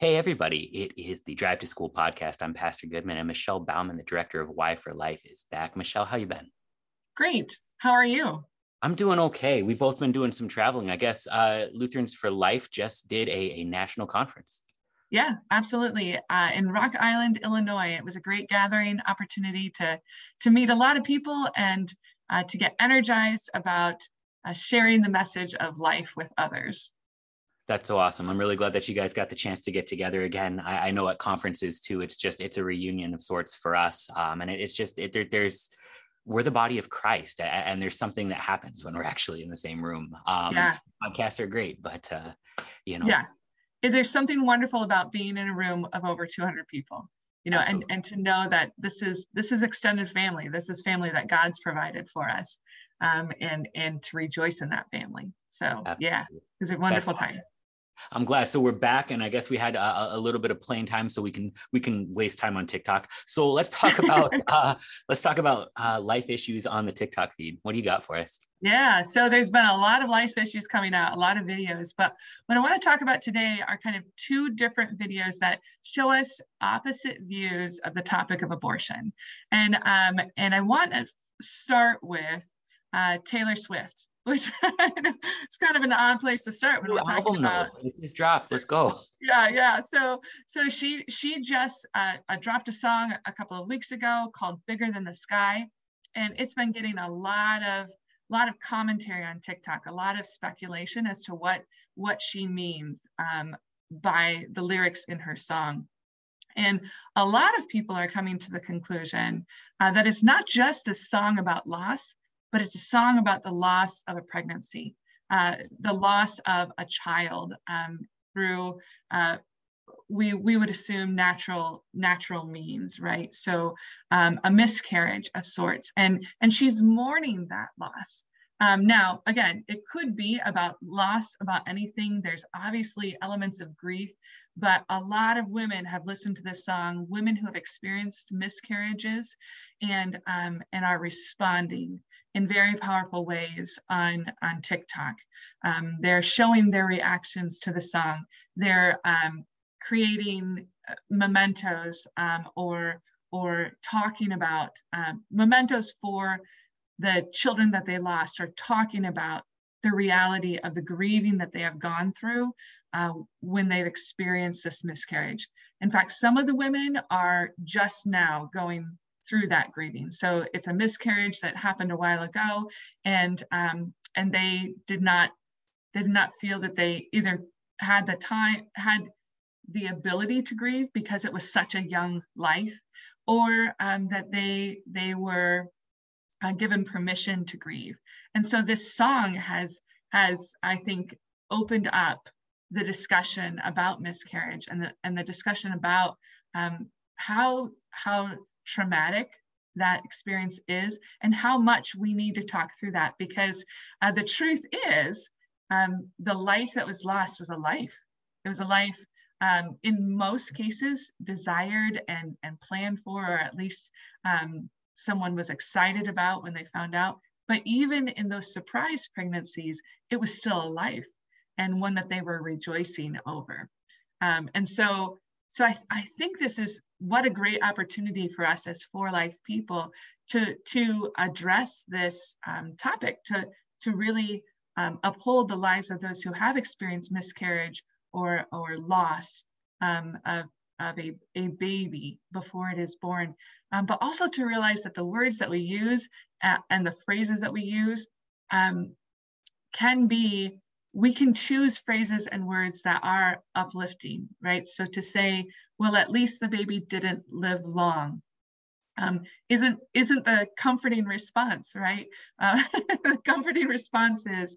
Hey, everybody. It is the Drive to School podcast. I'm Pastor Goodman and Michelle Bauman, the director of Y4Life, is back. Michelle, how you been? Great. How are you? I'm doing okay. We've both been doing some traveling. I guess uh, Lutherans for Life just did a, a national conference. Yeah, absolutely. Uh, in Rock Island, Illinois, it was a great gathering opportunity to to meet a lot of people and uh, to get energized about uh, sharing the message of life with others. That's so awesome. I'm really glad that you guys got the chance to get together again. I, I know at conferences too, it's just, it's a reunion of sorts for us. Um, and it, it's just, it, there, there's, we're the body of Christ and there's something that happens when we're actually in the same room. Um, yeah. podcasts are great, but uh, you know, yeah, there's something wonderful about being in a room of over 200 people you know and and to know that this is this is extended family this is family that god's provided for us um, and and to rejoice in that family so Absolutely. yeah it was a wonderful That's time awesome. I'm glad. So we're back, and I guess we had a, a, little bit of playing time, so we can we can waste time on TikTok. So let's talk about uh, let's talk about uh, life issues on the TikTok feed. What do you got for us? Yeah, so there's been a lot of life issues coming out, a lot of videos, but what I want to talk about today are kind of two different videos that show us opposite views of the topic of abortion, and um, and I want to start with uh, Taylor Swift which it's kind of an odd place to start when we're talking about it just dropped. Let's go. Yeah yeah. So so she she just uh, uh, dropped a song a couple of weeks ago called bigger than the sky. And it's been getting a lot of lot of commentary on tiktok a lot of speculation as to what what she means um, by the lyrics in her song. And a lot of people are coming to the conclusion uh, that it's not just a song about loss but it's a song about the loss of a pregnancy, uh, the loss of a child um, through uh, we we would assume natural natural means, right? So um, a miscarriage of sorts, and and she's mourning that loss. Um, now, again, it could be about loss, about anything. There's obviously elements of grief, but a lot of women have listened to this song, women who have experienced miscarriages and, um, and are responding in very powerful ways on, on TikTok. Um, they're showing their reactions to the song. They're um, creating uh, mementos um, or, or talking about um, mementos for the children that they lost, or talking about the reality of the grieving that they have gone through uh, when they've experienced this miscarriage. In fact, some of the women are just now going through that grieving. So it's a miscarriage that happened a while ago, and um, and they did not they did not feel that they either had the time had the ability to grieve because it was such a young life, or um, that they they were uh, given permission to grieve. And so this song has has I think opened up the discussion about miscarriage and the and the discussion about um, how how traumatic that experience is and how much we need to talk through that because uh, the truth is um, the life that was lost was a life. It was a life um, in most cases desired and, and planned for or at least um, someone was excited about when they found out. But even in those surprise pregnancies it was still a life and one that they were rejoicing over. Um, and so so I, I think this is what a great opportunity for us as for life people to to address this um, topic to to really um, uphold the lives of those who have experienced miscarriage or or loss um, of of a, a baby before it is born. Um, but also to realize that the words that we use uh, and the phrases that we use um, can be we can choose phrases and words that are uplifting, right? So to say, well, at least the baby didn't live long, um, isn't isn't the comforting response, right? Uh, the comforting response is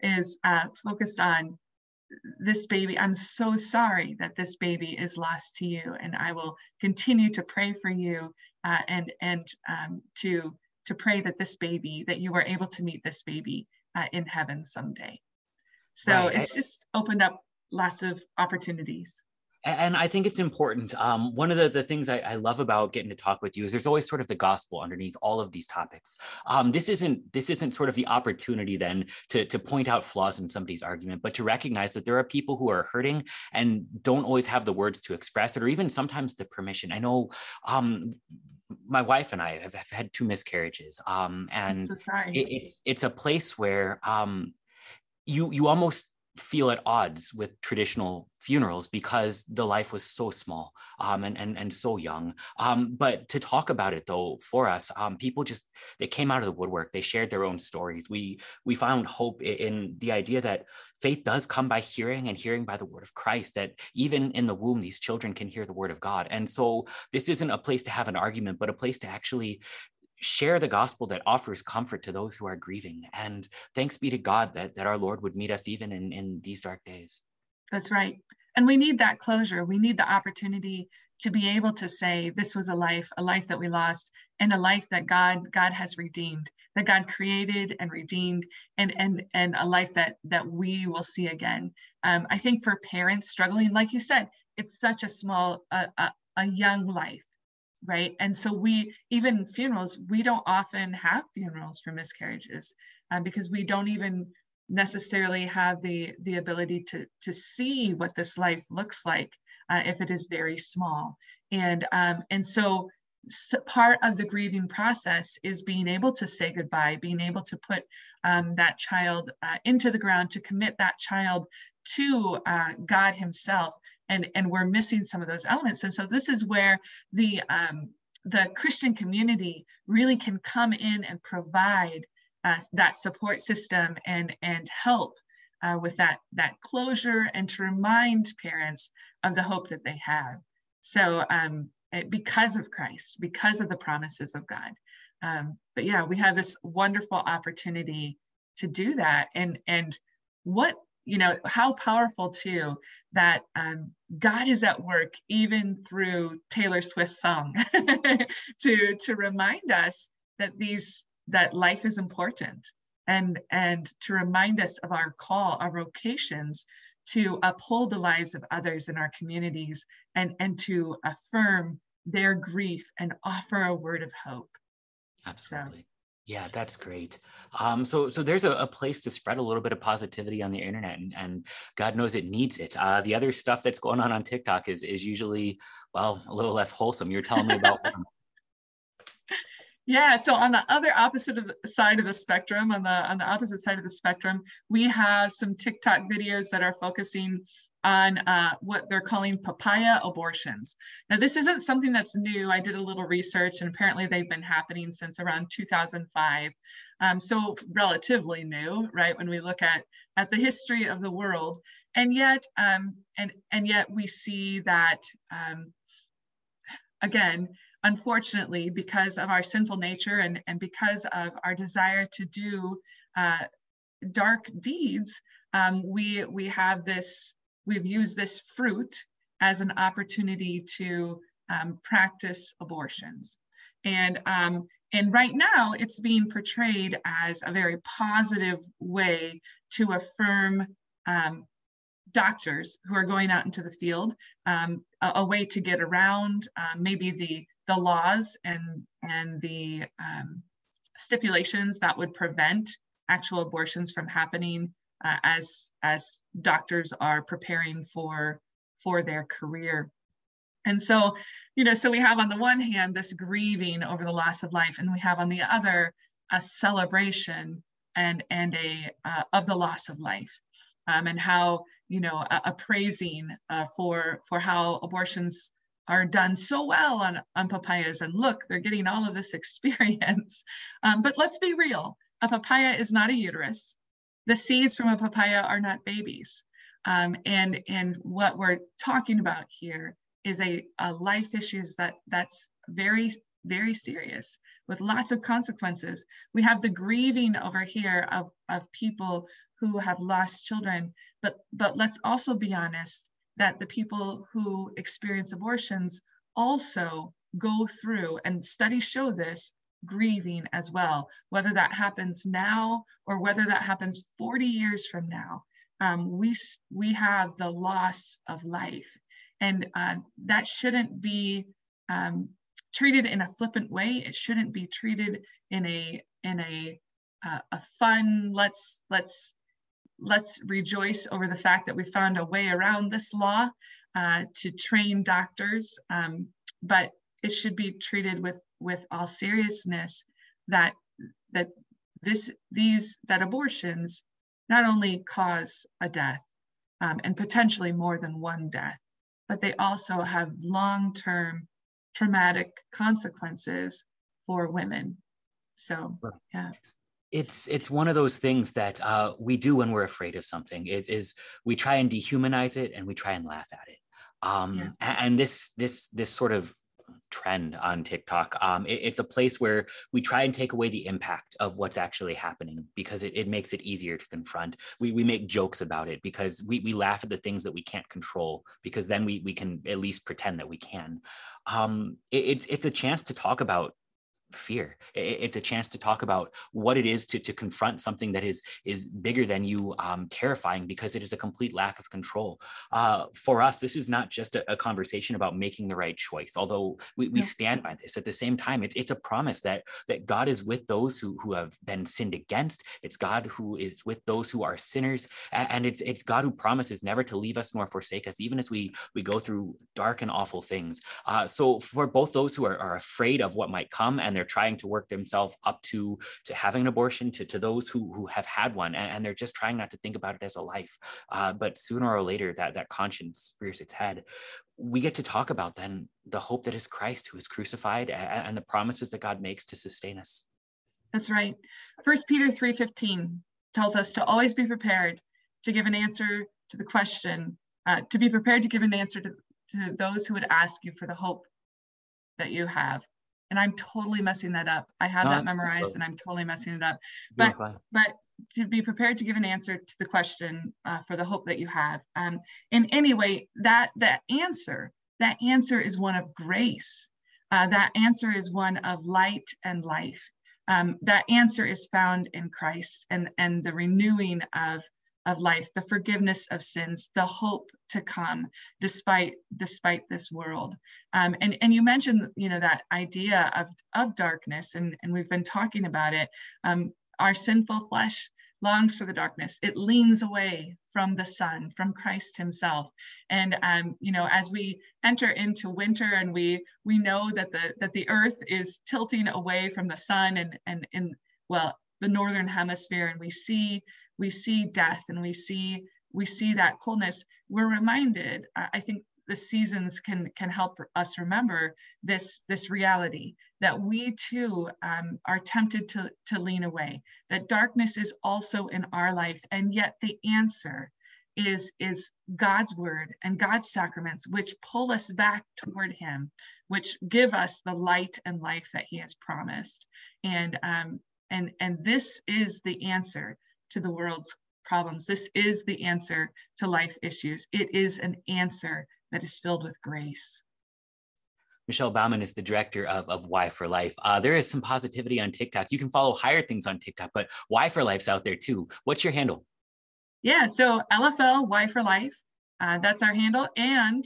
is uh, focused on this baby. I'm so sorry that this baby is lost to you, and I will continue to pray for you uh, and and um, to to pray that this baby that you were able to meet this baby uh, in heaven someday. So right. it's just opened up lots of opportunities. and I think it's important. Um, one of the, the things I, I, love about getting to talk with you is there's always sort of the gospel underneath all of these topics. Um, this isn't this isn't sort of the opportunity then to, to point out flaws in somebody's argument, but to recognize that there are people who are hurting and don't always have the words to express it, or even sometimes the permission. I know um, my wife and I have, have had two miscarriages, um, and so it, it's it's a place where um, you you almost feel at odds with traditional funerals because the life was so small um, and, and, and so young. Um, but to talk about it though, for us, um, people just, they came out of the woodwork. They shared their own stories. We, we found hope in the idea that faith does come by hearing and hearing by the word of Christ, that even in the womb, these children can hear the word of God. And so this isn't a place to have an argument, but a place to actually share the gospel that offers comfort to those who are grieving. And thanks be to God that, that our Lord would meet us even in, in these dark days. That's right. And we need that closure. We need the opportunity to be able to say this was a life, a life that we lost, and a life that God God has redeemed, that God created and redeemed, and and and a life that that we will see again. Um, I think for parents struggling, like you said, it's such a small, a, a, a young life right? And so we, even funerals, we don't often have funerals for miscarriages um, because we don't even necessarily have the the ability to to see what this life looks like uh, if it is very small. And um, and so part of the grieving process is being able to say goodbye, being able to put um, that child uh, into the ground, to commit that child to uh, God Himself, and and we're missing some of those elements. And so this is where the um, the christian community really can come in and provide uh, that support system and and help uh, with that that closure and to remind parents of the hope that they have. So um, because of christ because of the promises of god. Um, but yeah we have this wonderful opportunity to do that. And and what you know how powerful too that um, god is at work even through taylor swift's song to to remind us that these that life is important and and to remind us of our call our vocations to uphold the lives of others in our communities and and to affirm their grief and offer a word of hope. Absolutely. so, yeah, that's great. Um, so, so there's a, a, place to spread a little bit of positivity on the internet, and, and God knows it needs it. Uh, the other stuff that's going on on TikTok is is usually, well, a little less wholesome. You're telling me about. Yeah, so on the other opposite of the side of the spectrum, on the on the opposite side of the spectrum, we have some TikTok videos that are focusing on uh, what they're calling papaya abortions. Now, this isn't something that's new. I did a little research, and apparently they've been happening since around 2005. Um, so relatively new, right? When we look at at the history of the world, and yet, um, and and yet we see that um, again. Unfortunately, because of our sinful nature and, and because of our desire to do uh, dark deeds, um, we we have this we've used this fruit as an opportunity to um, practice abortions. And, um, and right now it's being portrayed as a very positive way to affirm um, doctors who are going out into the field, um, a, a, way to get around uh, maybe the, the laws and, and the um, stipulations that would prevent actual abortions from happening uh, as as doctors are preparing for for their career. And so you know so we have on the one hand this grieving over the loss of life and we have on the other a celebration and and a uh, of the loss of life um, and how you know a, a praising uh, for for how abortions are done so well on on papayas and look they're getting all of this experience. Um, but let's be real a papaya is not a uterus the seeds from a papaya are not babies. Um, and, and what we're talking about here is a, a life issues that that's very, very serious with lots of consequences. We have the grieving over here of, of people who have lost children, but, but let's also be honest that the people who experience abortions also go through, and studies show this, grieving as well, whether that happens now or whether that happens 40 years from now. Um, we, we have the loss of life. and uh, that shouldn't be um, treated in a flippant way. It shouldn't be treated in a in a uh, a fun let's let's let's rejoice over the fact that we found a way around this law uh, to train doctors, um, but it should be treated with with all seriousness that that this these that abortions not only cause a death um, and potentially more than one death, but they also have long-term traumatic consequences for women. So yeah it's it's one of those things that uh, we do when we're afraid of something is is we try and dehumanize it and we try and laugh at it um, yeah. and this this this sort of trend on TikTok. Um, it, it's a place where we try and take away the impact of what's actually happening because it, it makes it easier to confront. We, we make jokes about it because we, we laugh at the things that we can't control because then we, we can at least pretend that we can. Um, it, it's, it's a chance to talk about fear. It's a chance to talk about what it is to, to confront something that is is bigger than you um, terrifying because it is a complete lack of control. Uh, for us this is not just a, a, conversation about making the right choice although we, we stand by this. At the same time it's, it's a promise that that god is with those who, who have been sinned against. It's god who is with those who are sinners and it's it's god who promises never to leave us nor forsake us even as we we go through dark and awful things. Uh, so for both those who are, are afraid of what might come and they're they're trying to work themselves up to to having an abortion to, to those who who have had one and, and they're just trying not to think about it as a life. Uh, but sooner or later that that conscience rears its head. We get to talk about then the hope that is christ who is crucified and, and the promises that god makes to sustain us. That's right. First peter 3.15 tells us to always be prepared to give an answer to the question uh, to be prepared to give an answer to, to those who would ask you for the hope that you have and I'm totally messing that up. I have no, that memorized and I'm totally messing it up. But but to be prepared to give an answer to the question uh, for the hope that you have. Um, in any way, that that answer that answer is one of grace. Uh, that answer is one of light and life. Um, that answer is found in Christ and and the renewing of of life, the forgiveness of sins, the hope to come despite despite this world. Um, and and you mentioned you know that idea of of darkness, and and we've been talking about it. Um, our sinful flesh longs for the darkness. It leans away from the sun, from Christ Himself. And um, you know, as we enter into winter, and we we know that the that the earth is tilting away from the sun, and and in well the northern hemisphere, and we see we see death and we see we see that coldness we're reminded i think the seasons can can help us remember this this reality that we too um, are tempted to to lean away that darkness is also in our life and yet the answer is is god's word and god's sacraments which pull us back toward him which give us the light and life that he has promised. And um, and and this is the answer to the world's problems. This is the answer to life issues. It is an answer that is filled with grace. Michelle Bauman is the director of, of Y4Life. Uh, there is some positivity on TikTok. You can follow higher things on TikTok, but Y4Life's out there too. What's your handle? Yeah, so LFL Y4Life. Uh, that's our handle. And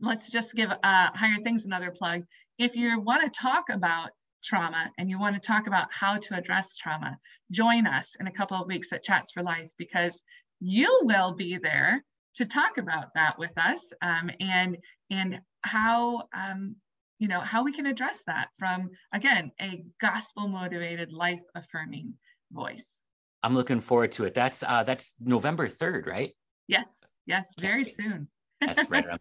let's just give uh, Higher Things another plug. If you want to talk about trauma and you want to talk about how to address trauma, join us in a couple of weeks at Chats for Life because you will be there to talk about that with us um, and and how um, you know how we can address that from again a gospel motivated life affirming voice. I'm looking forward to it. That's uh that's november 3rd right? Yes yes very soon. That's right around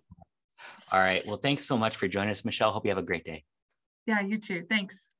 all right. Well thanks so much for joining us michelle. Hope you have a great day. Yeah you too. Thanks